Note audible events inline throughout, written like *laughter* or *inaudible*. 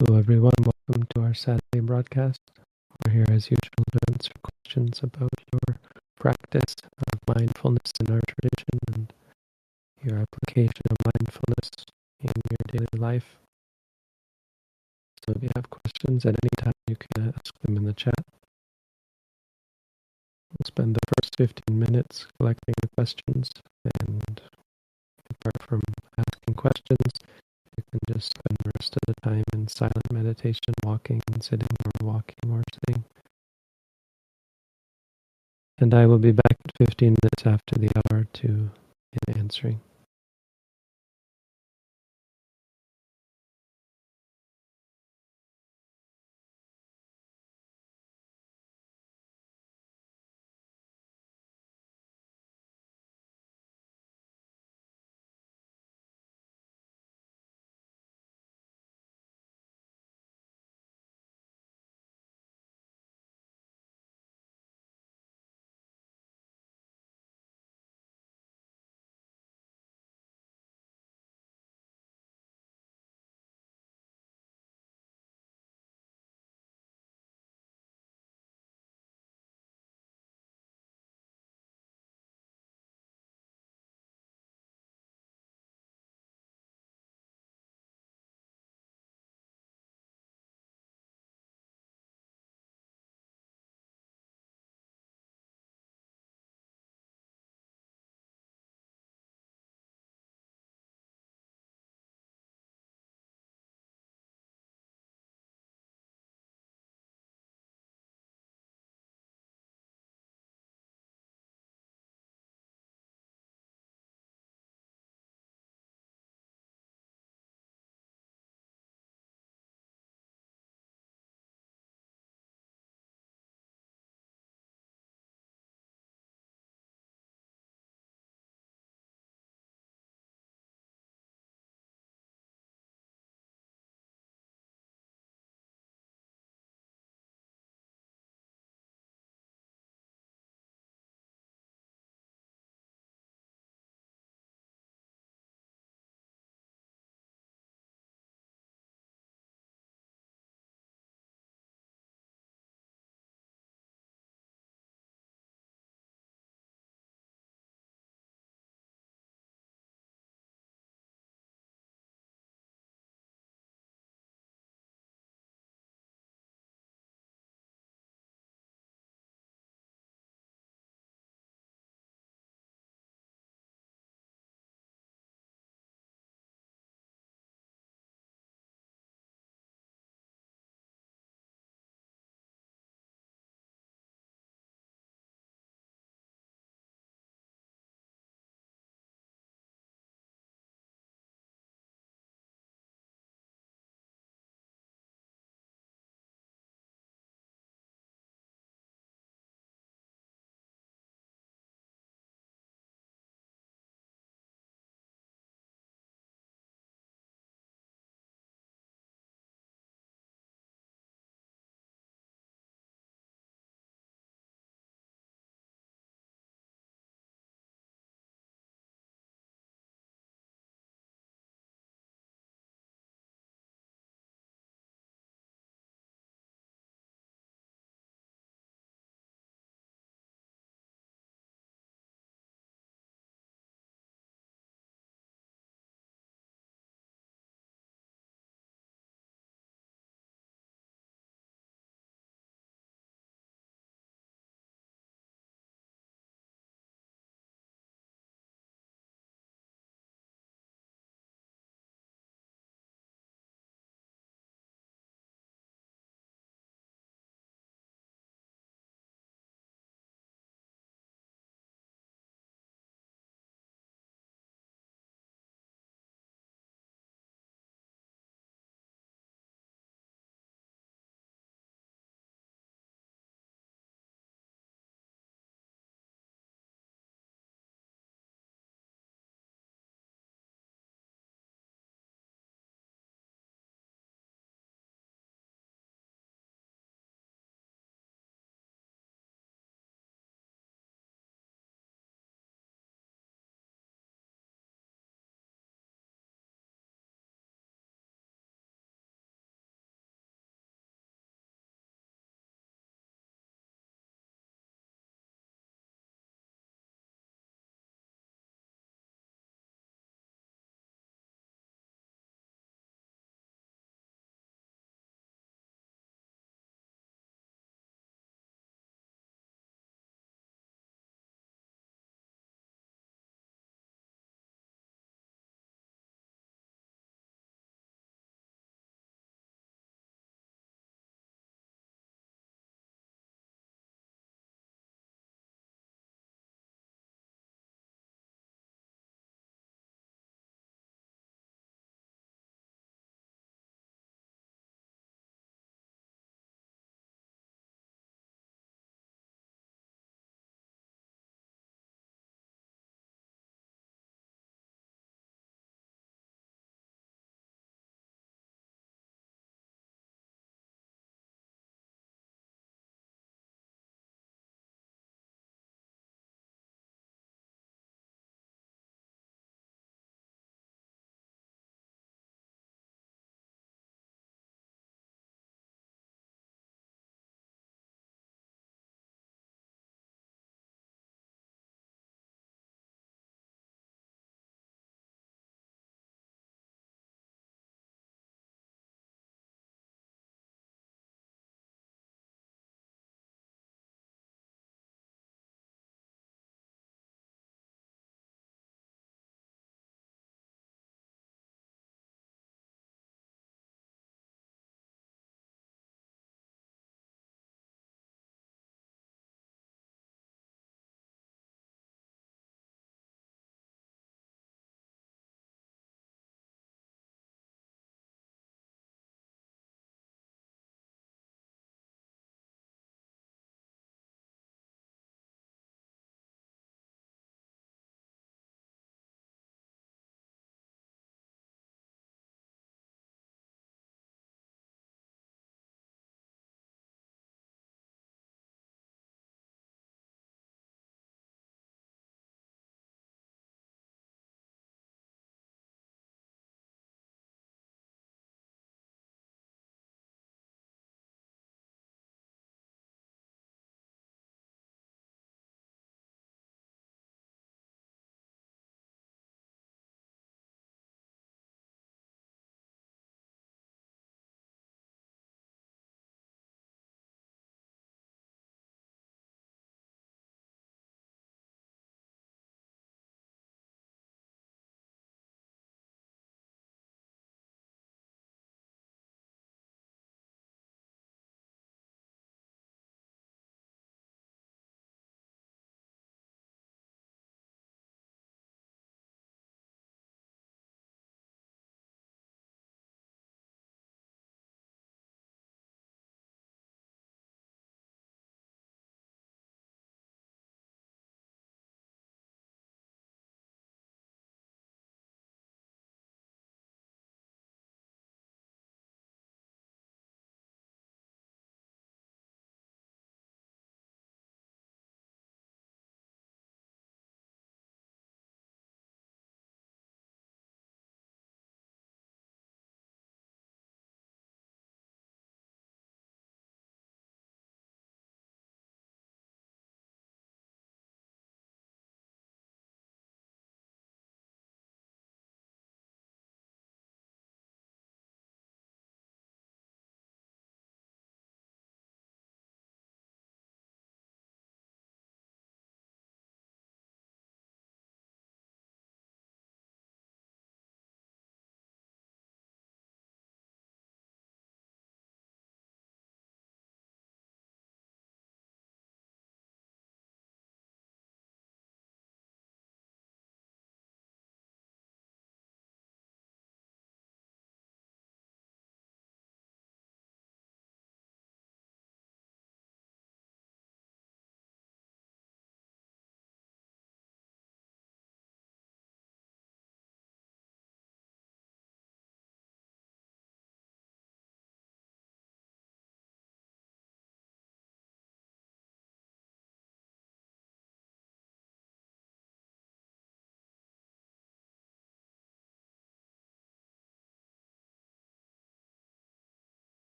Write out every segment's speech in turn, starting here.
Hello, everyone. Welcome to our Saturday broadcast. We're here as usual to answer questions about your practice of mindfulness in our tradition and your application of mindfulness in your daily life. So if you have questions at any time, you can ask them in the chat. We'll spend the first 15 minutes collecting the questions, and apart from asking questions, just spend the rest of the time in silent meditation, walking and sitting, or walking or sitting. And I will be back at 15 minutes after the hour to in answering.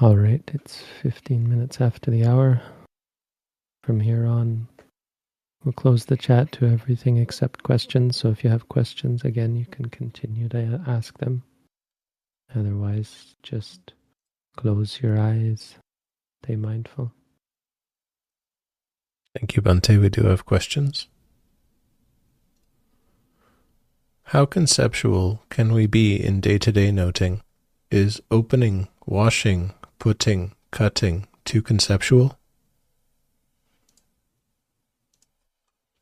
All right, it's 15 minutes after the hour. From here on, we'll close the chat to everything except questions. So if you have questions, again, you can continue to ask them. Otherwise, just close your eyes, stay mindful. Thank you, Bhante. We do have questions. How conceptual can we be in day to day noting? Is opening, washing, putting, cutting too conceptual?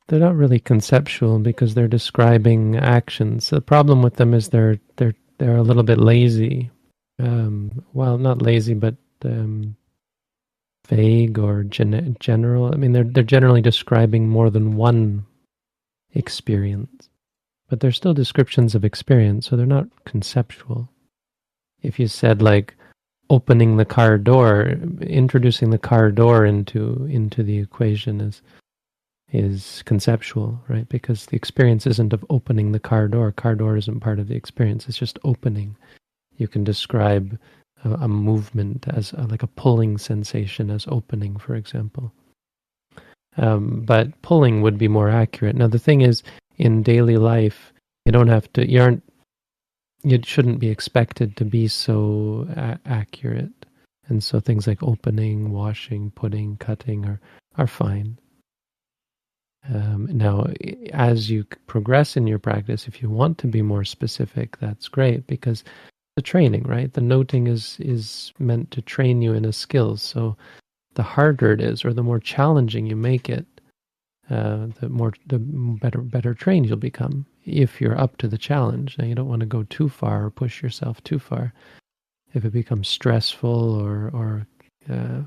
They're not really conceptual because they're describing actions. The problem with them is they're they're they're a little bit lazy. Um, well, not lazy, but um, vague or gen- general. I mean, they're they're generally describing more than one experience, but they're still descriptions of experience, so they're not conceptual. If you said like opening the car door, introducing the car door into into the equation is is conceptual, right? Because the experience isn't of opening the car door. Car door isn't part of the experience. It's just opening. You can describe a, a movement as a, like a pulling sensation as opening, for example. Um, but pulling would be more accurate. Now the thing is, in daily life, you don't have to. You aren't it shouldn't be expected to be so a- accurate. And so things like opening, washing, putting, cutting are, are fine. Um, now, as you progress in your practice, if you want to be more specific, that's great because the training, right? The noting is is meant to train you in a skill. So, the harder it is, or the more challenging you make it, uh, the more the better better trained you'll become if you're up to the challenge. Now, you don't want to go too far or push yourself too far. If it becomes stressful or or uh,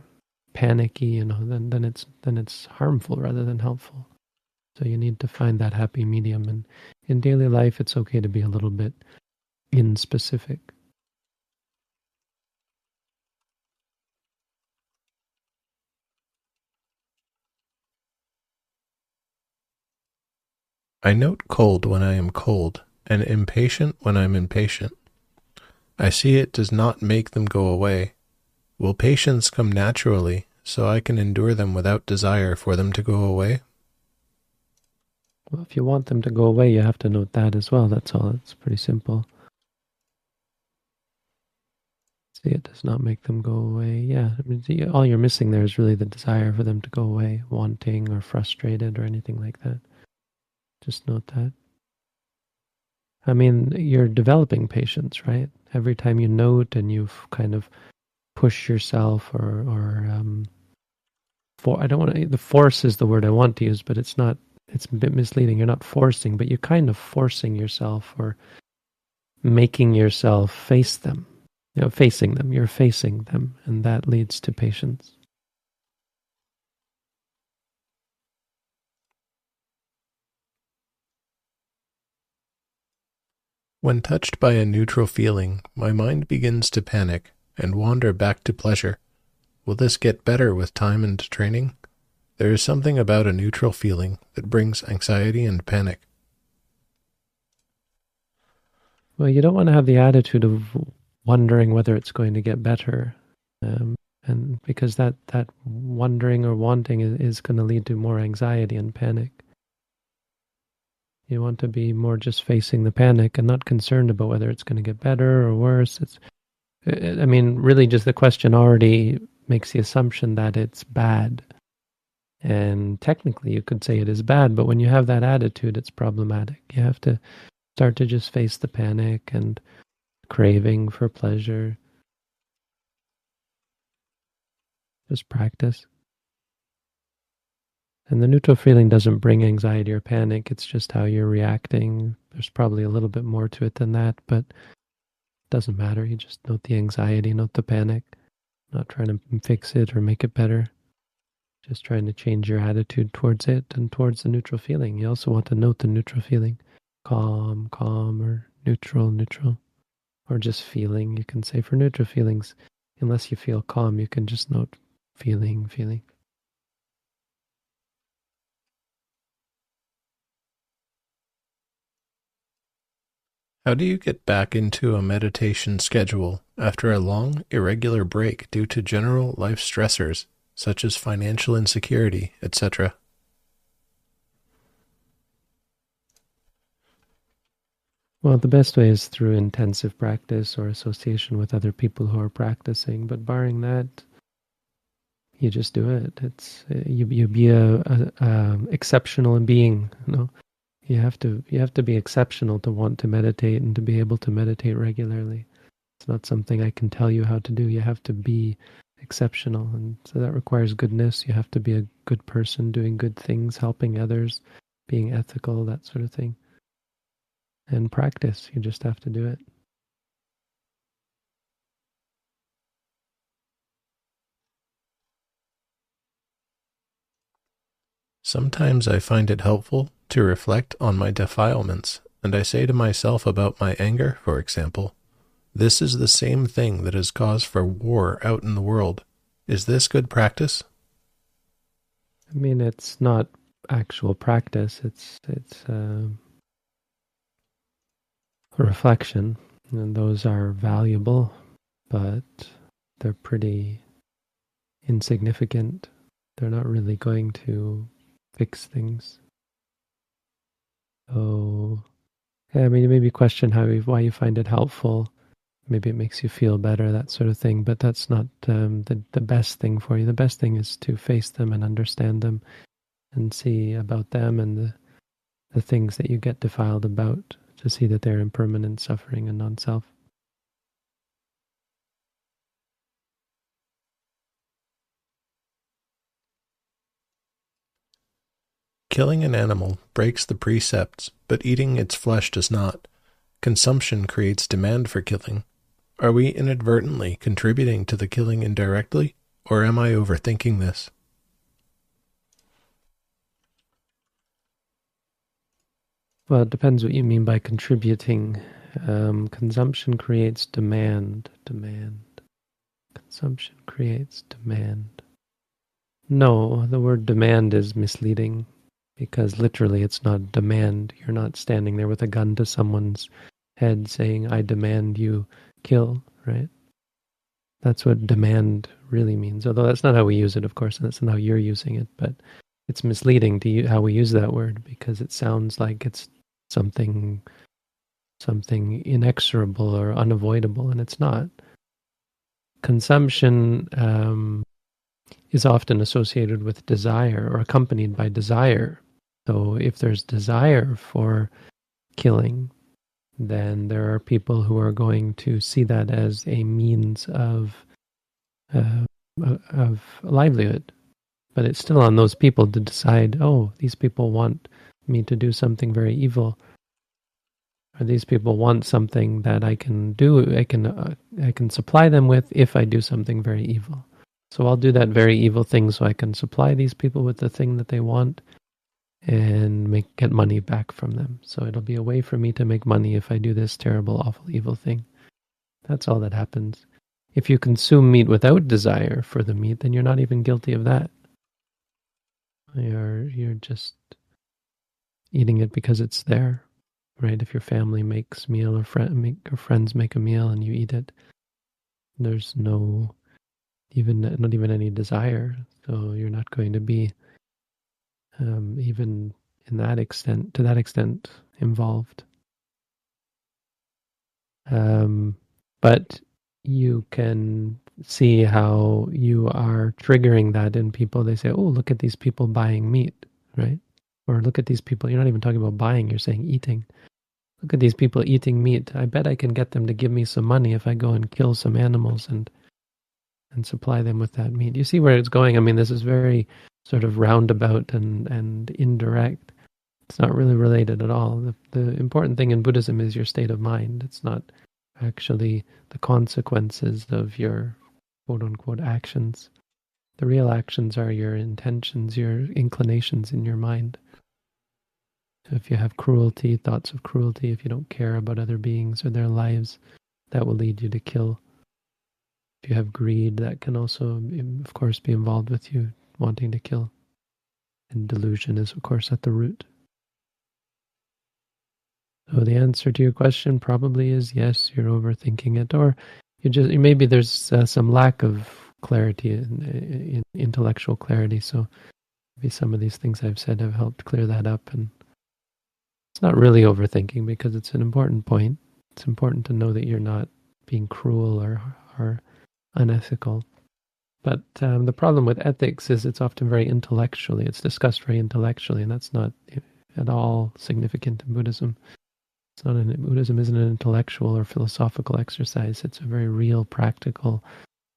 panicky, you know, then then it's then it's harmful rather than helpful. So you need to find that happy medium. And in daily life, it's okay to be a little bit in specific. I note cold when I am cold, and impatient when I am impatient. I see it does not make them go away. Will patience come naturally, so I can endure them without desire for them to go away? Well, if you want them to go away, you have to note that as well. That's all. It's pretty simple. See, it does not make them go away. Yeah, I mean, see, all you're missing there is really the desire for them to go away, wanting or frustrated or anything like that. Just note that. I mean, you're developing patience, right? Every time you note and you've kind of push yourself or, or, um, for, I don't want to, the force is the word I want to use, but it's not, it's a bit misleading. You're not forcing, but you're kind of forcing yourself or making yourself face them, you know, facing them. You're facing them, and that leads to patience. When touched by a neutral feeling, my mind begins to panic and wander back to pleasure. Will this get better with time and training? There is something about a neutral feeling that brings anxiety and panic. Well, you don't want to have the attitude of wondering whether it's going to get better, um, and because that that wondering or wanting is, is going to lead to more anxiety and panic. You want to be more just facing the panic and not concerned about whether it's going to get better or worse. It's, I mean, really, just the question already makes the assumption that it's bad. And technically, you could say it is bad, but when you have that attitude, it's problematic. You have to start to just face the panic and craving for pleasure. Just practice. And the neutral feeling doesn't bring anxiety or panic. It's just how you're reacting. There's probably a little bit more to it than that, but it doesn't matter. You just note the anxiety, note the panic. Not trying to fix it or make it better. Just trying to change your attitude towards it and towards the neutral feeling. You also want to note the neutral feeling. Calm, calm, or neutral, neutral. Or just feeling. You can say for neutral feelings, unless you feel calm, you can just note feeling, feeling. How do you get back into a meditation schedule after a long, irregular break due to general life stressors such as financial insecurity, etc.? Well, the best way is through intensive practice or association with other people who are practicing. But barring that, you just do it. It's uh, you. You be a, a, a exceptional being. You know, you have to. You have to be exceptional to want to meditate and to be able to meditate regularly. It's not something I can tell you how to do. You have to be exceptional, and so that requires goodness. You have to be a good person, doing good things, helping others, being ethical, that sort of thing and practice. You just have to do it. Sometimes I find it helpful to reflect on my defilements, and I say to myself about my anger, for example, this is the same thing that is cause for war out in the world. Is this good practice? I mean, it's not actual practice. It's it's uh, reflection, and those are valuable, but they're pretty insignificant. They're not really going to fix things. So, yeah, I mean, you maybe question how why you find it helpful. Maybe it makes you feel better, that sort of thing. But that's not um, the the best thing for you. The best thing is to face them and understand them, and see about them and the the things that you get defiled about to see that they're impermanent suffering and non Killing an animal breaks the precepts, but eating its flesh does not. Consumption creates demand for killing. Are we inadvertently contributing to the killing indirectly, or am I overthinking this? Well, it depends what you mean by contributing. Um, consumption creates demand. Demand. Consumption creates demand. No, the word demand is misleading because literally it's not demand. You're not standing there with a gun to someone's head saying, I demand you kill, right? That's what demand really means. Although that's not how we use it, of course, and that's not how you're using it. But it's misleading to how we use that word because it sounds like it's something something inexorable or unavoidable, and it's not. Consumption um, is often associated with desire or accompanied by desire. So if there's desire for killing, then there are people who are going to see that as a means of uh, of livelihood. But it's still on those people to decide. Oh, these people want me to do something very evil or these people want something that I can do I can uh, I can supply them with if I do something very evil so I'll do that very evil thing so I can supply these people with the thing that they want and make get money back from them. So it'll be a way for me to make money if I do this terrible awful evil thing. That's all that happens. If you consume meat without desire for the meat then you're not even guilty of that. You're you're just eating it because it's there, right? If your family makes meal or friend make or friends make a meal and you eat it, there's no even not even any desire, so you're not going to be um, even in that extent to that extent involved. Um, but you can see how you are triggering that in people. They say, "Oh, look at these people buying meat," right? Or look at these people. You're not even talking about buying, you're saying eating. Look at these people eating meat. I bet I can get them to give me some money if I go and kill some animals and and supply them with that meat. You see where it's going? I mean, this is very sort of roundabout and, and indirect. It's not really related at all. The, the important thing in Buddhism is your state of mind. It's not actually the consequences of your quote unquote actions. The real actions are your intentions, your inclinations in your mind. So If you have cruelty, thoughts of cruelty, if you don't care about other beings or their lives, that will lead you to kill. If you have greed, that can also, of course, be involved with you wanting to kill. And delusion is, of course, at the root. So the answer to your question probably is yes, you're overthinking it, or you just maybe there's uh, some lack of clarity in, in, intellectual clarity. So maybe some of these things I've said have helped clear that up. And it's not really overthinking because it's an important point. It's important to know that you're not being cruel or or unethical. But um, the problem with ethics is it's often very intellectually. It's discussed very intellectually, and that's not at all significant in Buddhism. It's not an, Buddhism isn't an intellectual or philosophical exercise. It's a very real, practical,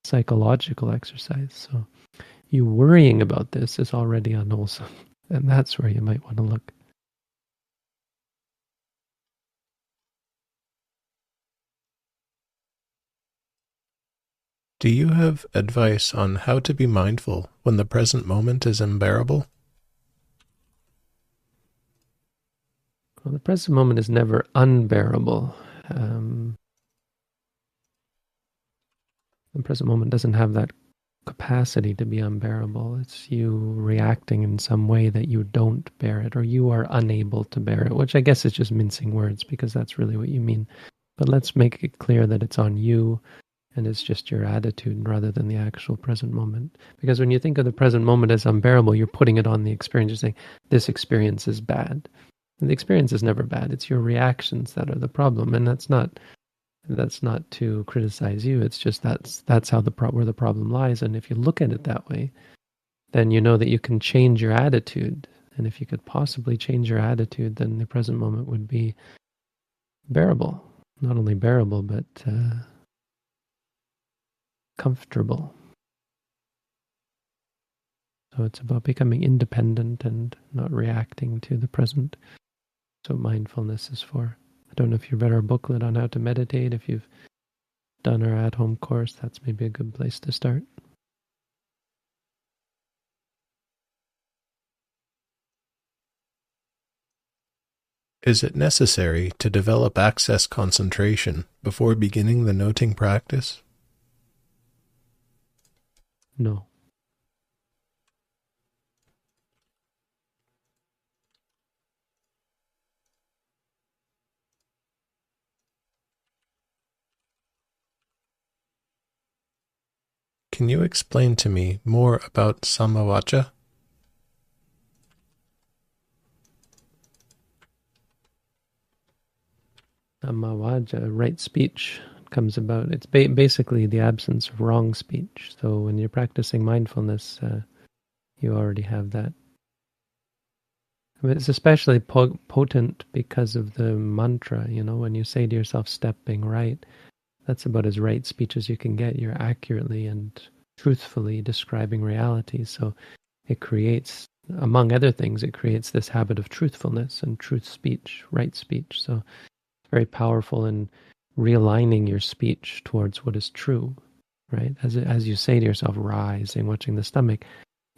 psychological exercise. So, you worrying about this is already unwholesome, *laughs* and that's where you might want to look. Do you have advice on how to be mindful when the present moment is unbearable? Well, the present moment is never unbearable. Um, the present moment doesn't have that capacity to be unbearable. It's you reacting in some way that you don't bear it, or you are unable to bear it, which I guess is just mincing words because that's really what you mean. But let's make it clear that it's on you and it's just your attitude rather than the actual present moment. Because when you think of the present moment as unbearable, you're putting it on the experience. You're saying, this experience is bad. And the experience is never bad. It's your reactions that are the problem. And that's not that's not to criticize you. It's just that's that's how the pro- where the problem lies. And if you look at it that way, then you know that you can change your attitude. And if you could possibly change your attitude, then the present moment would be bearable. Not only bearable, but uh, comfortable. So it's about becoming independent and not reacting to the present. So mindfulness is for. I don't know if you've read our booklet on how to meditate. If you've done our at-home course, that's maybe a good place to start. Is it necessary to develop access concentration before beginning the noting practice? No. Can you explain to me more about Sammavaca? Sammavaca, right speech comes about. It's ba- basically the absence of wrong speech. So when you're practicing mindfulness, uh, you already have that. It's especially po- potent because of the mantra. You know, when you say to yourself, "Stepping right," that's about as right speech as you can get. You're accurately and truthfully describing reality. So it creates, among other things, it creates this habit of truthfulness and truth speech, right speech. So it's very powerful in realigning your speech towards what is true, right? As as you say to yourself, rising, watching the stomach,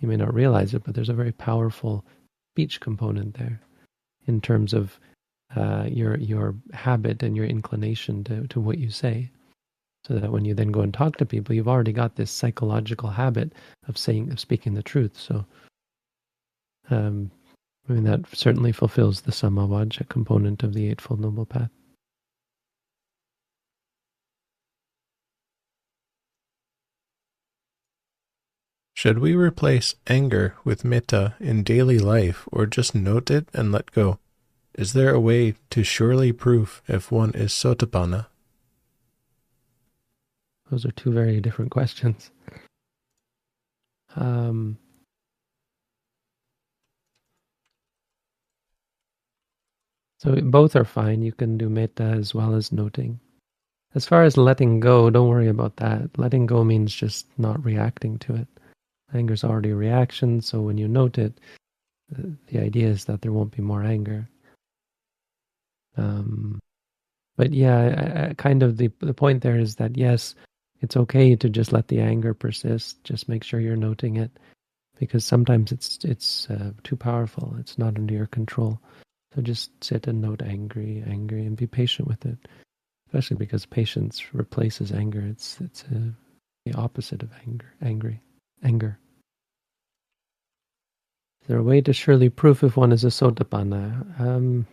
you may not realize it, but there's a very powerful speech component there in terms of uh, your your habit and your inclination to, to what you say. So that when you then go and talk to people, you've already got this psychological habit of saying of speaking the truth. So um, I mean that certainly fulfills the sammavaca component of the Eightfold Noble Path. Should we replace anger with metta in daily life or just note it and let go? Is there a way to surely prove if one is sotapanna? Those are two very different questions. Um, so both are fine. You can do metta as well as noting. As far as letting go, don't worry about that. Letting go means just not reacting to it. Anger is already a reaction, so when you note it, the idea is that there won't be more anger. Um, but yeah, I, I kind of the the point there is that yes, it's okay to just let the anger persist. Just make sure you're noting it, because sometimes it's it's uh, too powerful. It's not under your control. So just sit and note angry, angry, and be patient with it. Especially because patience replaces anger. It's it's a, uh, the opposite of anger, angry anger. Is there a way to surely prove if one is a sotapanna? Um,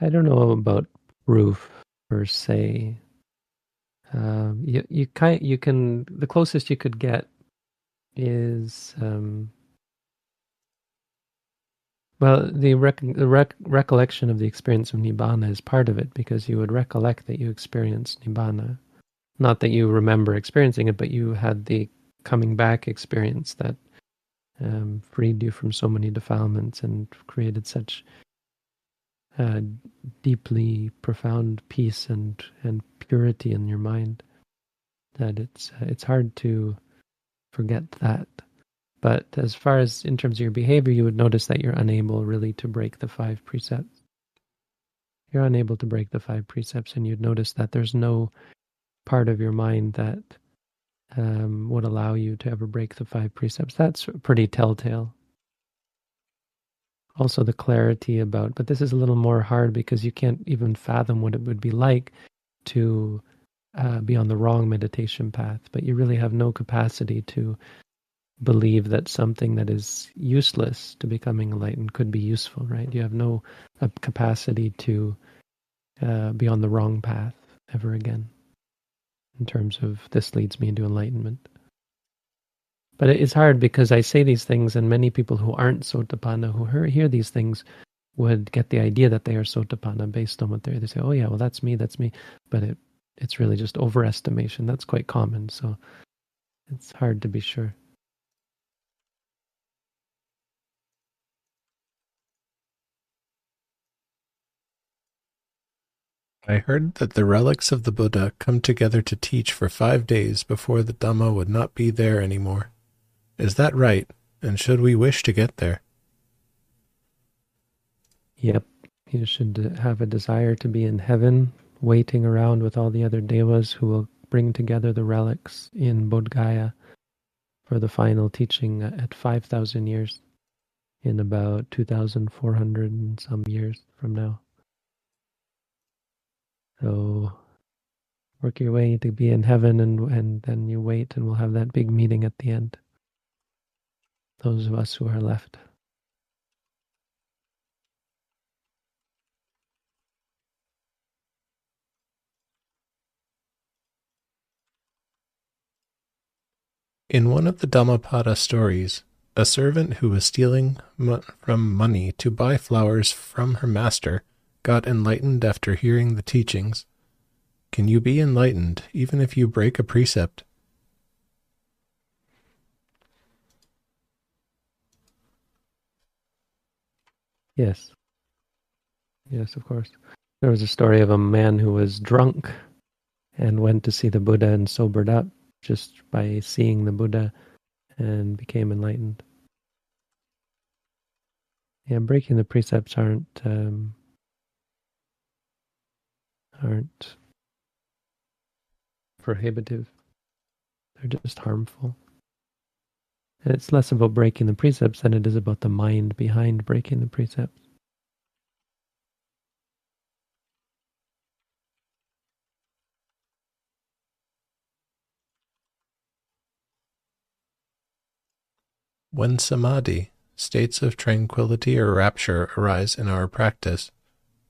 I don't know about proof per se. Um, you you you can the closest you could get is um, well the rec- the rec- recollection of the experience of nibbana is part of it because you would recollect that you experienced nibbana, not that you remember experiencing it, but you had the coming back experience that um, freed you from so many defilements and created such uh, deeply profound peace and and purity in your mind that it's uh, it's hard to forget that. But as far as in terms of your behavior, you would notice that you're unable really to break the five precepts. You're unable to break the five precepts, and you'd notice that there's no part of your mind that um, would allow you to ever break the five precepts. That's pretty telltale. Also the clarity about but this is a little more hard because you can't even fathom what it would be like to uh, be on the wrong meditation path but you really have no capacity to believe that something that is useless to becoming enlightened could be useful right? You have no uh, capacity to uh, be on the wrong path ever again in terms of this leads me into enlightenment but it's hard because I say these things, and many people who aren't Sotapanna, who hear, hear these things, would get the idea that they are Sotapanna based on what they they say. Oh yeah, well that's me, that's me. But it it's really just overestimation. That's quite common, so it's hard to be sure. I heard that the relics of the Buddha come together to teach for five days before the Dhamma would not be there anymore. Is that right? And should we wish to get there? Yep. You should have a desire to be in heaven, waiting around with all the other devas who will bring together the relics in Bodh Gaya for the final teaching at 5,000 years in about 2,400 and some years from now. So work your way to be in heaven and, and then you wait and we'll have that big meeting at the end those of us who are left. In one of the Dhammapada stories, a servant who was stealing from money to buy flowers from her master got enlightened after hearing the teachings. Can you be enlightened even if you break a precept? Yes. Yes, of course. There was a story of a man who was drunk and went to see the Buddha and sobered up just by seeing the Buddha and became enlightened. Yeah, breaking the precepts aren't um, aren't prohibitive. They're just harmful. And it's less about breaking the precepts than it is about the mind behind breaking the precepts. When samadhi, states of tranquility or rapture, arise in our practice,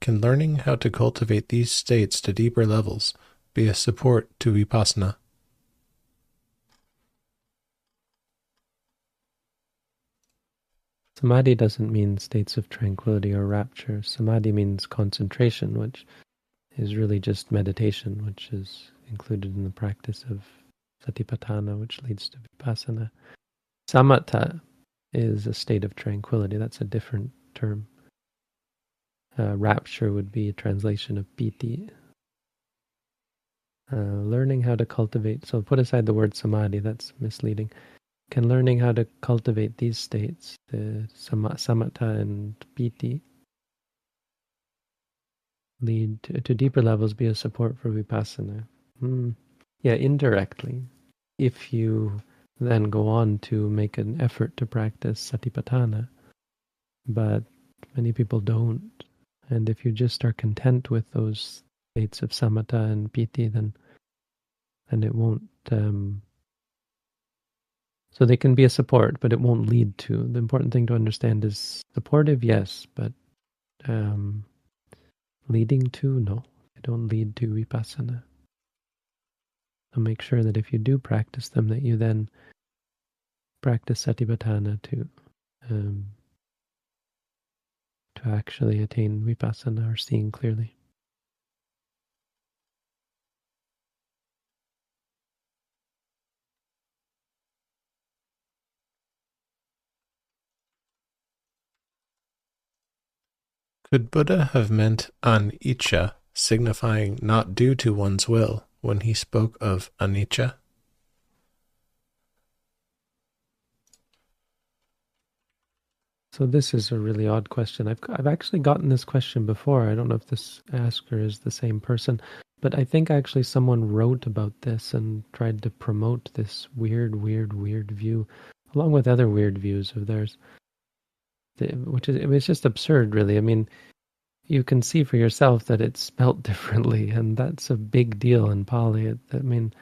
can learning how to cultivate these states to deeper levels be a support to vipassana? Samadhi doesn't mean states of tranquility or rapture. Samadhi means concentration, which is really just meditation, which is included in the practice of satipatthana, which leads to vipassana. Samatha is a state of tranquility. That's a different term. Uh, rapture would be a translation of piti. Uh, learning how to cultivate. So put aside the word samadhi. That's misleading. Can learning how to cultivate these states, the samatha and piti, lead to, to, deeper levels, be a support for vipassana? Hmm. Yeah, indirectly. If you then go on to make an effort to practice satipatthana, but many people don't. And if you just are content with those states of samatha and piti, then then it won't um, so they can be a support, but it won't lead to. The important thing to understand is supportive, yes, but um, leading to? No, they don't lead to vipassana. So make sure that if you do practice them, that you then practice satipatthana to um, to actually attain vipassana or seeing clearly. Could Buddha have meant anicca, signifying not due to one's will, when he spoke of anicca? So this is a really odd question. I've I've actually gotten this question before. I don't know if this asker is the same person, but I think actually someone wrote about this and tried to promote this weird, weird, weird view, along with other weird views of theirs which is it's just absurd, really. I mean, you can see for yourself that it's spelt *laughs* differently, and that's a big deal in Pali. I mean,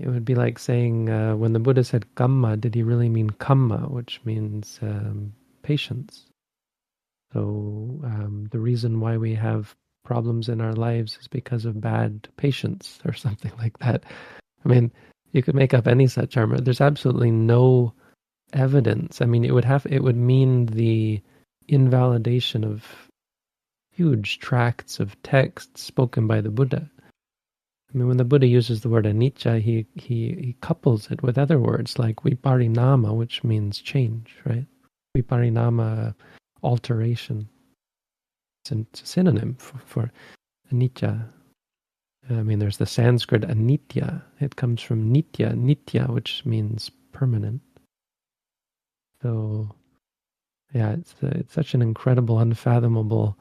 it would be like saying uh, when the Buddha said kamma, did he really mean khama, which means um, patience? So um, the reason why we have problems in our lives is because of bad patience or *laughs* something like that. I mean, you could make up any such armor. There's absolutely no evidence. I mean, it would have it would mean the invalidation of huge tracts of text spoken by the Buddha. I mean, when the Buddha uses the word anicca, he he he couples it with other words like viparinama, which means change, right? Viparinama, alteration. It's a synonym for, for anicca. I mean, there's the Sanskrit anitya. It comes from nitya, nitya, which means permanent. So, yeah, it's uh, it's such an incredible, unfathomable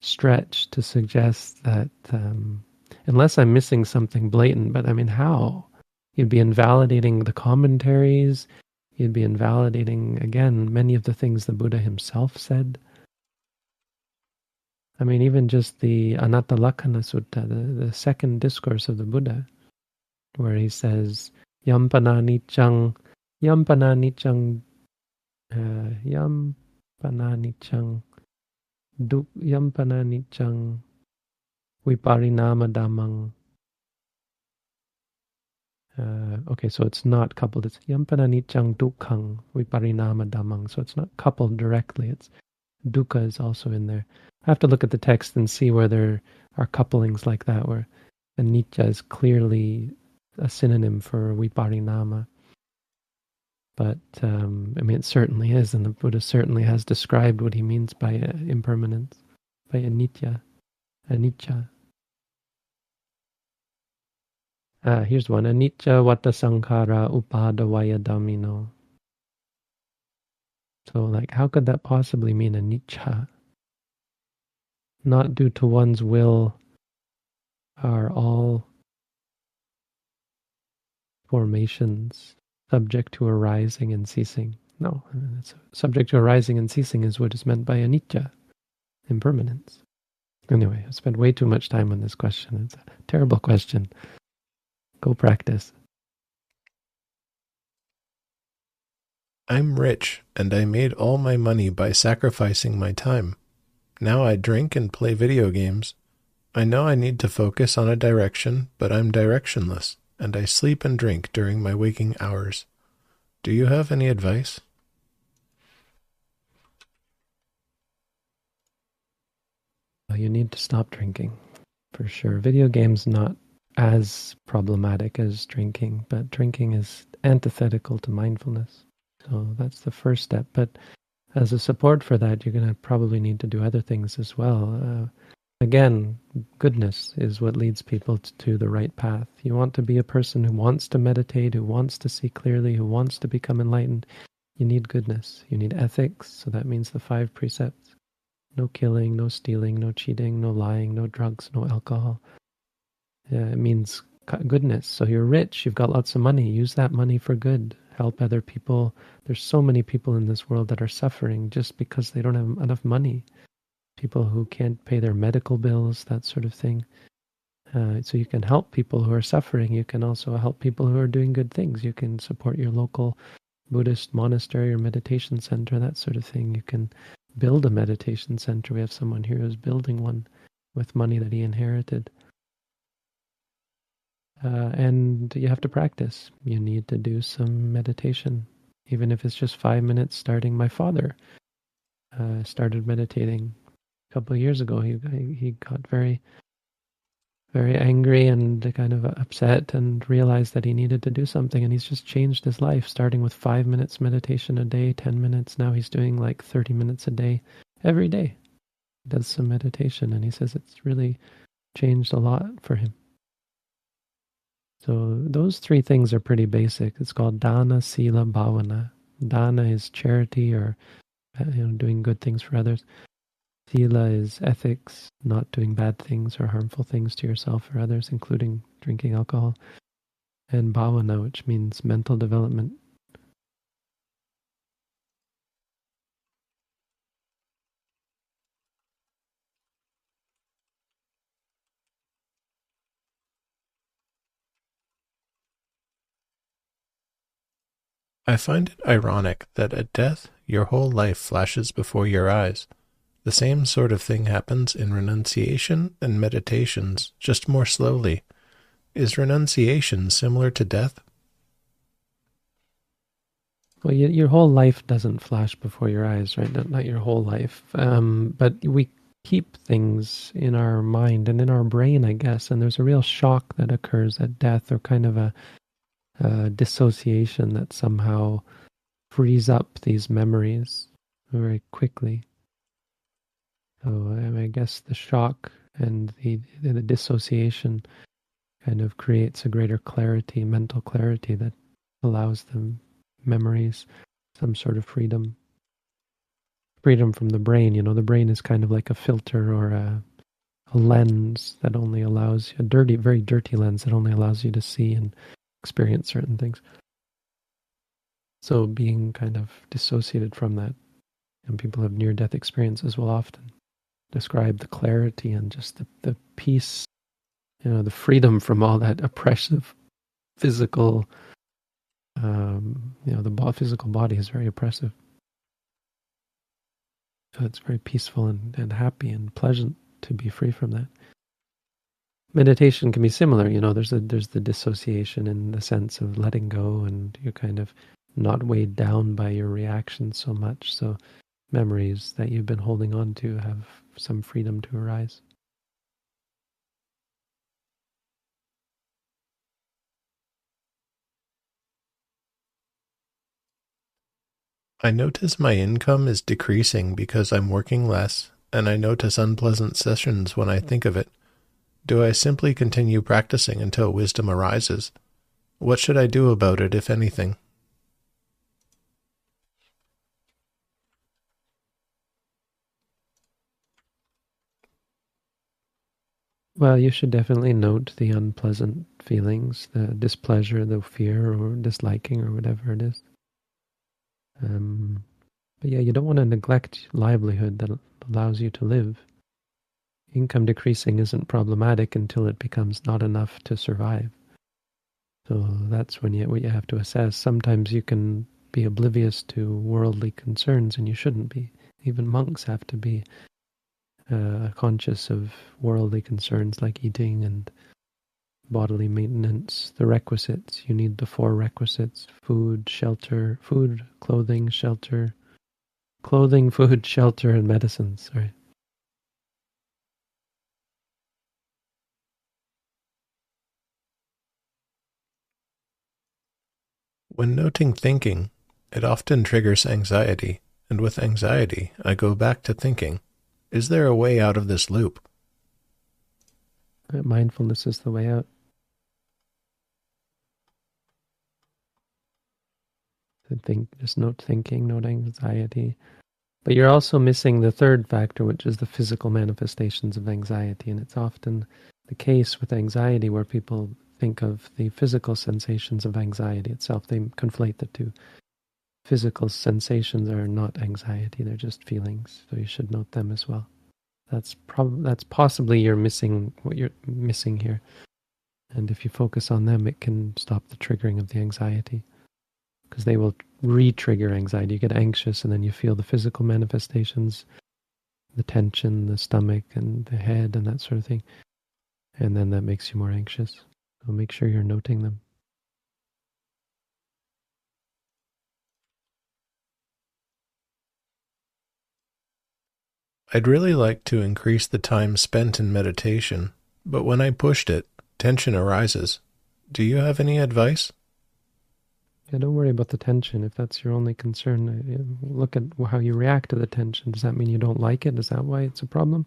stretch to suggest that um, unless I'm missing something blatant, but I mean, how? You'd be invalidating the commentaries. You'd be invalidating again many of the things the Buddha himself said. I mean, even just the Anattalakkhana Sutta, the, the second discourse of the Buddha, where he says, Yampana niccang, yampana niccang uh, yam pananichang duk yam pananichang viparinama damang uh, okay, so it's not coupled. It's yampana nichang dukkang viparinama damang. So it's not coupled directly. It's dukkha is also in there. I have to look at the text and see where there are couplings like that, where anicca is clearly a synonym for viparinama. But um, I mean, it certainly is, and the Buddha certainly has described what he means by uh, impermanence, by anitya, anicca. Ah, here's one: anicca vata sankhara uppadavaya dhammino. So, like, how could that possibly mean anicca? Not due to one's will are all formations subject to arising and ceasing. No, it's subject to arising and ceasing is what is meant by anicca, impermanence. Anyway, I spent way too much time on this question. It's a terrible question. Go practice. I'm rich, and I made all my money by sacrificing my time. Now I drink and play video games. I know I need to focus on a direction, but I'm directionless and I sleep and drink during my waking hours. Do you have any advice? You need to stop drinking, for sure. Video games not as problematic as drinking, but drinking is antithetical to mindfulness. So that's the first step. But as a support for that, you're going to probably need to do other things as well. Uh, Again, goodness is what leads people to the right path. You want to be a person who wants to meditate, who wants to see clearly, who wants to become enlightened. You need goodness. You need ethics. So that means the five precepts no killing, no stealing, no cheating, no lying, no drugs, no alcohol. Yeah, it means goodness. So you're rich, you've got lots of money. Use that money for good. Help other people. There's so many people in this world that are suffering just because they don't have enough money people who can't pay their medical bills, that sort of thing. Uh, so you can help people who are suffering. You can also help people who are doing good things. You can support your local Buddhist monastery or meditation center, that sort of thing. You can build a meditation center. We have someone here who's building one with money that he inherited. Uh, and you have to practice. You need to do some meditation, even if it's just five minutes starting. My father uh, started meditating a couple of years ago. He he got very very angry and kind of upset and realized that he needed to do something and he's just changed his life starting with 5 minutes meditation a day 10 minutes now he's doing like 30 minutes a day every day he does some meditation and he says it's really changed a lot for him so those three things are pretty basic it's called dana sila bhavana dana is charity or uh, you know doing good things for others Sila is ethics, not doing bad things or harmful things to yourself or others, including drinking alcohol. And bhavana, which means mental development. I find it ironic that at death your whole life flashes before your eyes. The same sort of thing happens in renunciation and meditations, just more slowly. Is renunciation similar to death? Well, you, your whole life doesn't flash before your eyes, right? Not, not your whole life. Um, but we keep things in our mind and in our brain, I guess. And there's a real shock that occurs at death, or kind of a, a dissociation that somehow frees up these memories very quickly. So um, I guess the shock and the, the dissociation kind of creates a greater clarity, mental clarity that allows them memories, some sort of freedom. Freedom from the brain. You know, the brain is kind of like a filter or a, a lens that only allows a dirty, very dirty lens that only allows you to see and experience certain things. So being kind of dissociated from that, and people have near death experiences will often describe the clarity and just the, the peace, you know, the freedom from all that oppressive physical, um, you know, the physical body is very oppressive. So it's very peaceful and, and happy and pleasant to be free from that. Meditation can be similar, you know, there's a there's the dissociation in the sense of letting go and you're kind of not weighed down by your reactions so much. So memories that you've been holding on to have some freedom to arise. I notice my income is decreasing because I'm working less, and I notice unpleasant sessions when I think of it. Do I simply continue practicing until wisdom arises? What should I do about it, if anything? Well, you should definitely note the unpleasant feelings, the displeasure, the fear, or disliking, or whatever it is. Um, but yeah, you don't want to neglect livelihood that allows you to live. Income decreasing isn't problematic until it becomes not enough to survive. So that's when you what you have to assess. Sometimes you can be oblivious to worldly concerns, and you shouldn't be. Even monks have to be uh, conscious of worldly concerns like eating and bodily maintenance, the requisites. You need the four requisites food, shelter, food, clothing, shelter, clothing, food, *laughs* shelter, and medicines, right? When noting thinking, it often triggers anxiety, and with anxiety, I go back to thinking. Is there a way out of this loop? Mindfulness is the way out. think, just note thinking, note anxiety. But you're also missing the third factor, which is the physical manifestations of anxiety. And it's often the case with anxiety where people think of the physical sensations of anxiety itself. They conflate the two. Physical sensations are not anxiety, they're just feelings. So you should note them as well. That's prob- that's possibly you're missing what you're missing here. And if you focus on them, it can stop the triggering of the anxiety. Because they will re-trigger anxiety. You get anxious, and then you feel the physical manifestations, the tension, the stomach, and the head, and that sort of thing, and then that makes you more anxious. So make sure you're noting them. I'd really like to increase the time spent in meditation, but when I pushed it, tension arises. Do you have any advice? Yeah, don't worry about the tension. If that's your only concern, uh, look at how you react to the tension. Does that mean you don't like it? Is that why it's a problem?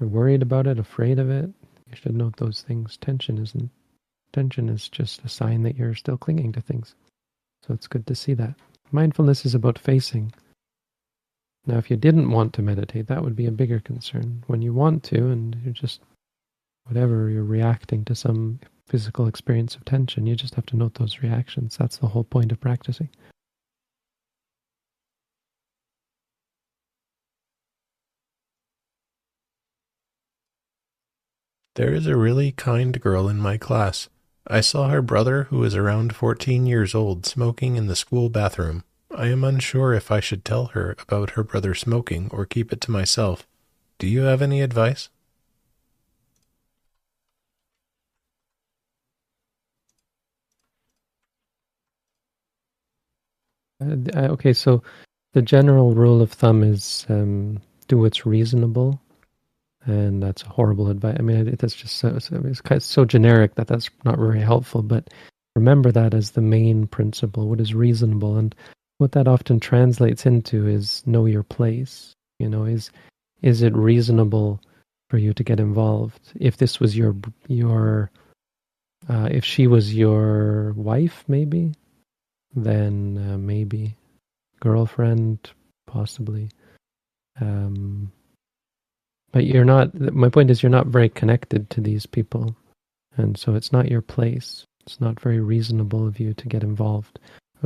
Or worried about it, afraid of it? You should note those things. Tension isn't. Tension is just a sign that you're still clinging to things. So it's good to see that. Mindfulness is about facing. Now, if you didn't want to meditate, that would be a bigger concern. When you want to, and you're just, whatever, you're reacting to some physical experience of tension, you just have to note those reactions. That's the whole point of practicing. There is a really kind girl in my class. I saw her brother, who is around 14 years old, smoking in the school bathroom. I am unsure if I should tell her about her brother smoking or keep it to myself. Do you have any advice? Uh, okay, so the general rule of thumb is um, do what's reasonable, and that's a horrible advice. I mean, that's just so, so it's kind of so generic that that's not very helpful. But remember that as the main principle. What is reasonable, and what that often translates into is know your place. You know, is is it reasonable for you to get involved? If this was your your uh, if she was your wife, maybe, then uh, maybe girlfriend, possibly. Um, but you're not. My point is, you're not very connected to these people, and so it's not your place. It's not very reasonable of you to get involved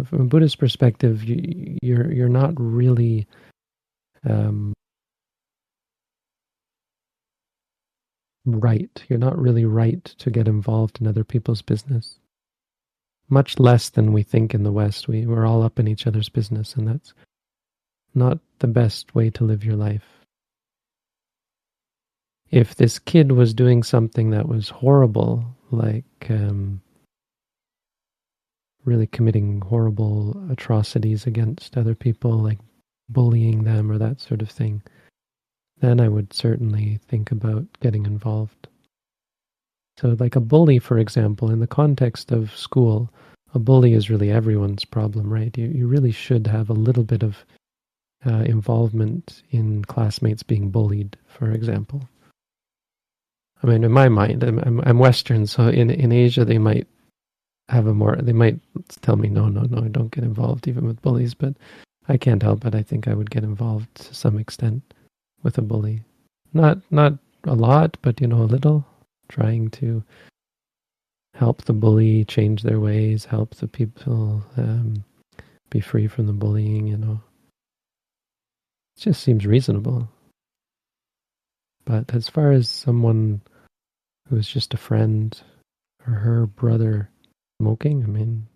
from a Buddhist perspective, you, you're you're not really um, right. You're not really right to get involved in other people's business. Much less than we think in the West. We we're all up in each other's business, and that's not the best way to live your life. If this kid was doing something that was horrible, like um, really committing horrible atrocities against other people, like bullying them or that sort of thing, then I would certainly think about getting involved. So, like a bully, for example, in the context of school, a bully is really everyone's problem, right? You, you really should have a little bit of uh, involvement in classmates being bullied, for example. I mean, in my mind, I'm, I'm, Western, so in, in Asia they might have a more they might tell me no no no don't get involved even with bullies but i can't help it. I think i would get involved to some extent with a bully. Not not a lot but you know a little. Trying to help the bully change their ways help the people um, be free from the bullying you know. It just seems reasonable. But as far as someone who's just a friend or her brother smoking. I mean,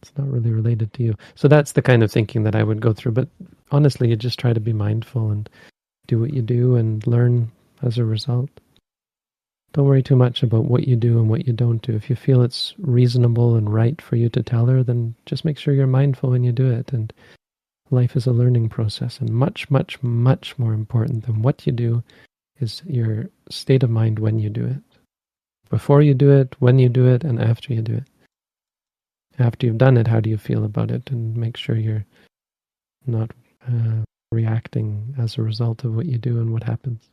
it's not really related to you. So that's the kind of thinking that I would go through. But honestly, you just try to be mindful and do what you do and learn as a result. Don't worry too much about what you do and what you don't do. If you feel it's reasonable and right for you to tell her, then just make sure you're mindful when you do it. And life is a learning process. And much, much, much more important than what you do is your state of mind when you do it. Before you do it, when you do it, and after you do it after you've done it, how do you feel about it? And make sure you're not uh, reacting as a result of what you do and what happens.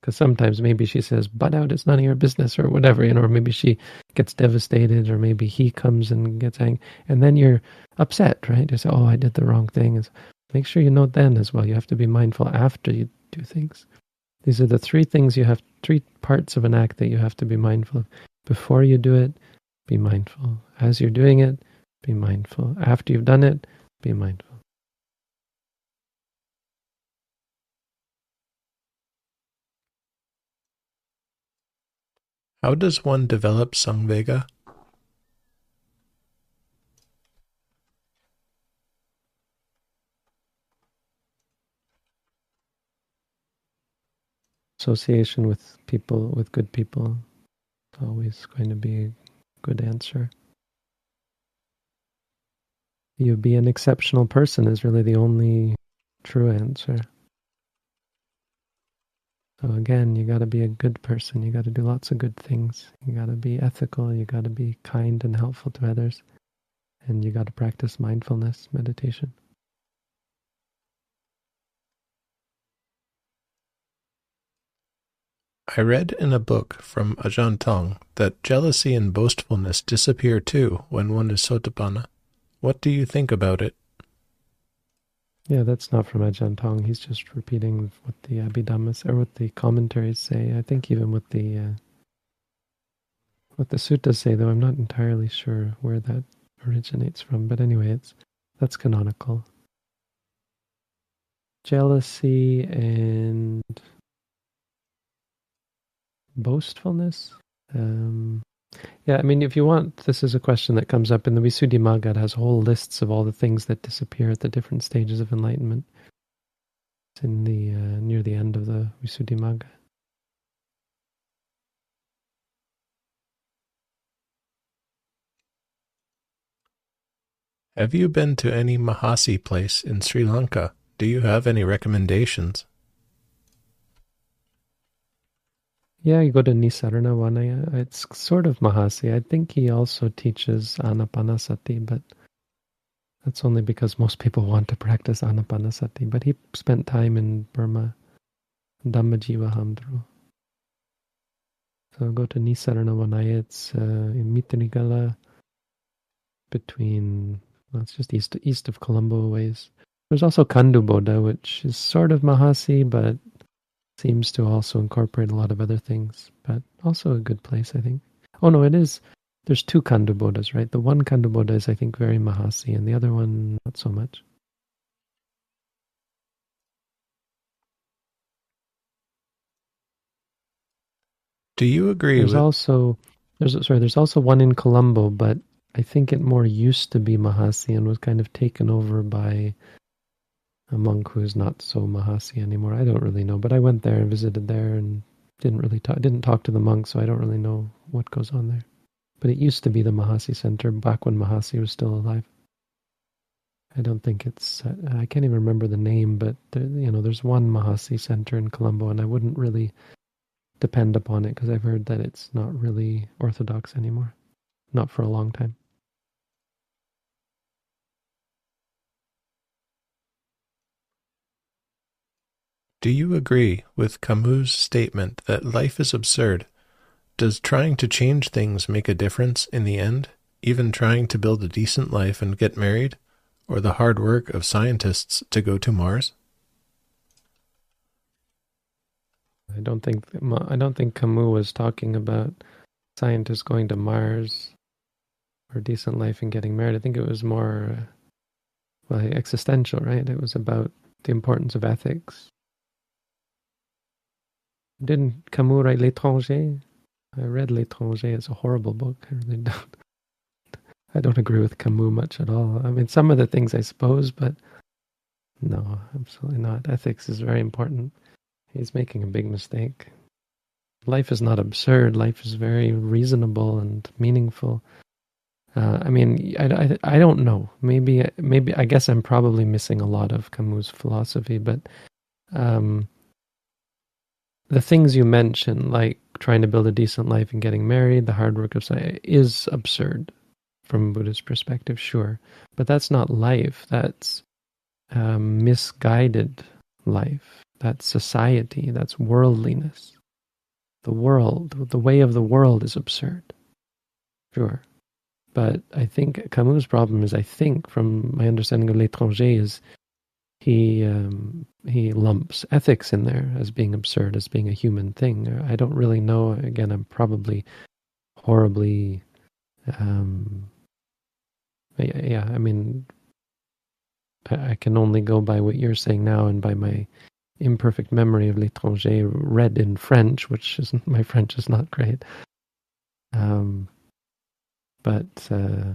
Because sometimes maybe she says, butt out, it's none of your business, or whatever, you know, or maybe she gets devastated, or maybe he comes and gets angry. And then you're upset, right? You say, oh, I did the wrong thing. Make sure you note then as well. You have to be mindful after you do things. These are the three things you have, three parts of an act that you have to be mindful of. Before you do it, be mindful. As you're doing it, be mindful. After you've done it, be mindful. How does one develop Samvega? Association with people, with good people, always going to be a good answer. You be an exceptional person is really the only true answer. So again, you got to be a good person. You got to do lots of good things. You got to be ethical. You got to be kind and helpful to others. And you got to practice mindfulness meditation. I read in a book from Ajahn Tong that jealousy and boastfulness disappear too when one is sotapanna. What do you think about it? Yeah, that's not from Ajahn Tong. He's just repeating what the Abhidhammas or what the commentaries say. I think even what the uh, what the suttas say, though I'm not entirely sure where that originates from. But anyway, it's that's canonical. Jealousy and boastfulness. Um, yeah, I mean, if you want, this is a question that comes up in the Visuddhimagga. It has whole lists of all the things that disappear at the different stages of enlightenment. It's in the uh, near the end of the Visuddhimagga. Have you been to any Mahasi place in Sri Lanka? Do you have any recommendations? Yeah, you go to Nissarana Vanaya. It's sort of Mahasi. I think he also teaches Anapanasati, but that's only because most people want to practice Anapanasati. But he spent time in Burma, Dhammajiva Hamdru. So go to Nissarana Vanaya. It's uh, in Meethirigala, between, well, it's just east, east of Colombo ways. There's also Kanduboda, which is sort of Mahasi, but seems to also incorporate a lot of other things, but also a good place, I think. Oh no, it is. There's two Kandubodas, right? The one Kanduboda is, I think, very Mahasi, and the other one not so much. Do you agree? There's with... also there's sorry. There's also one in Colombo, but I think it more used to be Mahasi and was kind of taken over by a monk who's not so Mahasi anymore. I don't really know, but I went there and visited there and didn't really talk, didn't talk to the monks, so I don't really know what goes on there. But it used to be the Mahasi Center back when Mahasi was still alive. I don't think it's, uh, I can't even remember the name, but there, you know, there's one Mahasi Center in Colombo, and I wouldn't really depend upon it because I've heard that it's not really orthodox anymore, not for a long time. Do you agree with Camus' statement that life is absurd? Does trying to change things make a difference in the end, even trying to build a decent life and get married, or the hard work of scientists to go to Mars? I don't think I don't think Camus was talking about scientists going to Mars or decent life and getting married. I think it was more well existential, right? It was about the importance of ethics didn't Camus write L'étranger? I read L'étranger. It's a horrible book. I really don't. *laughs* I don't agree with Camus much at all. I mean, some of the things I suppose, but no, absolutely not. Ethics is very important. He's making a big mistake. Life is not absurd. Life is very reasonable and meaningful. Uh, I mean, I, I, I don't know. Maybe maybe I guess I'm probably missing a lot of Camus' philosophy, but um, the things you mention, like trying to build a decent life and getting married, the hard work of science, is absurd from a Buddhist perspective, sure. But that's not life. That's um, misguided life. That's society. That's worldliness. The world, the way of the world is absurd. Sure. But I think Camus' problem is, I think, from my understanding of L'étranger, is he um, he lumps ethics in there as being absurd, as being a human thing. I don't really know. Again, I'm probably horribly. Um, yeah, I mean, I, can only go by what you're saying now and by my imperfect memory of l'étranger read in French, which is *laughs* my French is not great. Um, but uh,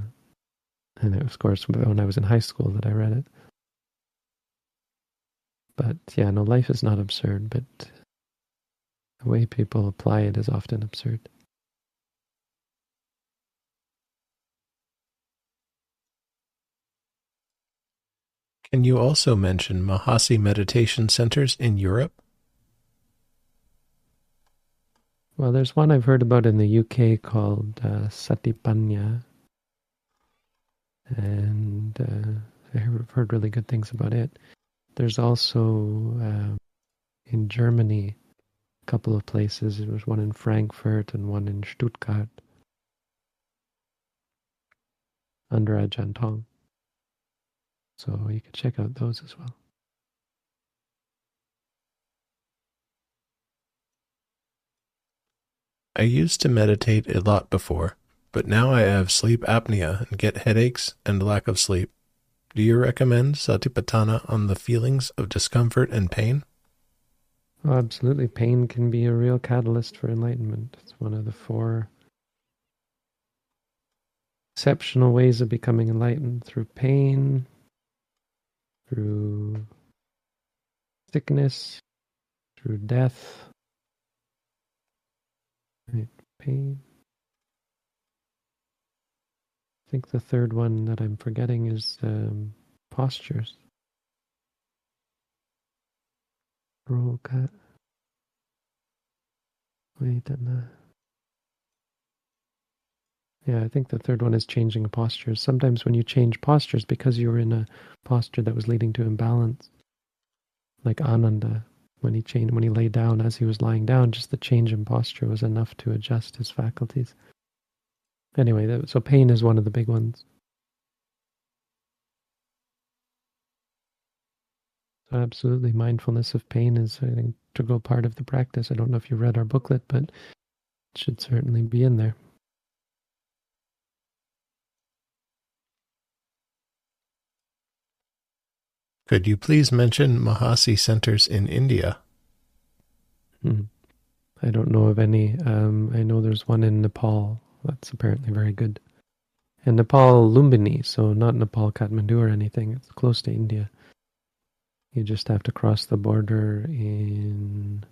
and it was, of course when I was in high school that I read it. But yeah, no, life is not absurd, but The way people apply it is often absurd. Can you also mention Mahasi meditation centers in Europe? Well, there's one I've heard about in the UK called uh, Satipanya, and uh, I've heard really good things about it. There's also uh, in Germany a couple of places. There was one in Frankfurt and one in Stuttgart under Ajahn Tong. So you could check out those as well. I used to meditate a lot before, but now I have sleep apnea and get headaches and lack of sleep. Do you recommend Satipatthana on the feelings of discomfort and pain? Oh, absolutely. Pain can be a real catalyst for enlightenment. It's one of the four exceptional ways of becoming enlightened through pain, through sickness, through death, right, pain. I think the third one that I'm forgetting is um, postures. Cut. Wait, the yeah, I think the third one is changing postures. Sometimes when you change postures because you were in a posture that was leading to imbalance, like Ananda, when he changed, when he lay down as he was lying down, just the change in posture was enough to adjust his faculties. Anyway, so pain is one of the big ones. So absolutely, mindfulness of pain is an integral part of the practice. I don't know if you read our booklet, but it should certainly be in there. Could you please mention Mahasi centers in India? Hmm. I don't know of any. Um, I know there's one in Nepal. That's apparently very good. And Nepal, Lumbini, so not Nepal, Kathmandu or anything. It's close to India. You just have to cross the border in.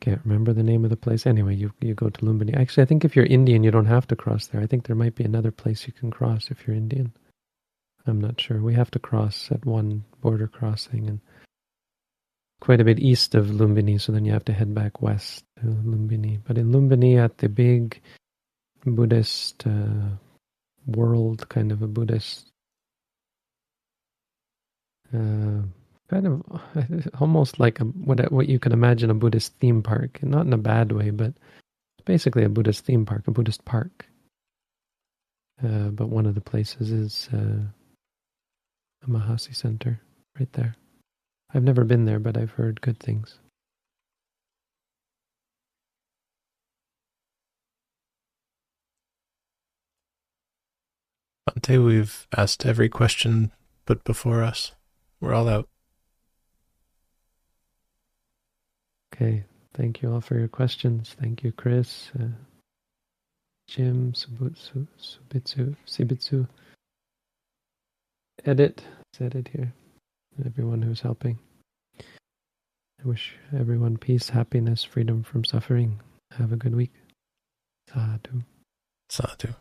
Can't remember the name of the place. Anyway, you you go to Lumbini. Actually, I think if you're Indian, you don't have to cross there. I think there might be another place you can cross if you're Indian. I'm not sure. We have to cross at one border crossing and quite a bit east of Lumbini, so then you have to head back west to Lumbini. But in Lumbini, at the big Buddhist uh, world, kind of a Buddhist, uh, kind of *laughs* almost like a, what what you could imagine a Buddhist theme park, not in a bad way, but basically a Buddhist theme park, a Buddhist park. Uh, but one of the places is uh, the Mahasi Center, right there. I've never been there, but I've heard good things. Bhante, we've asked every question put before us. We're all out. Okay. Thank you all for your questions. Thank you, Chris, uh, Jim, Subutsu, Subitsu, Sibitsu edit, edit here. Everyone who's helping. I wish everyone peace, happiness, freedom from suffering. Have a good week. Sadhu. Sadhu.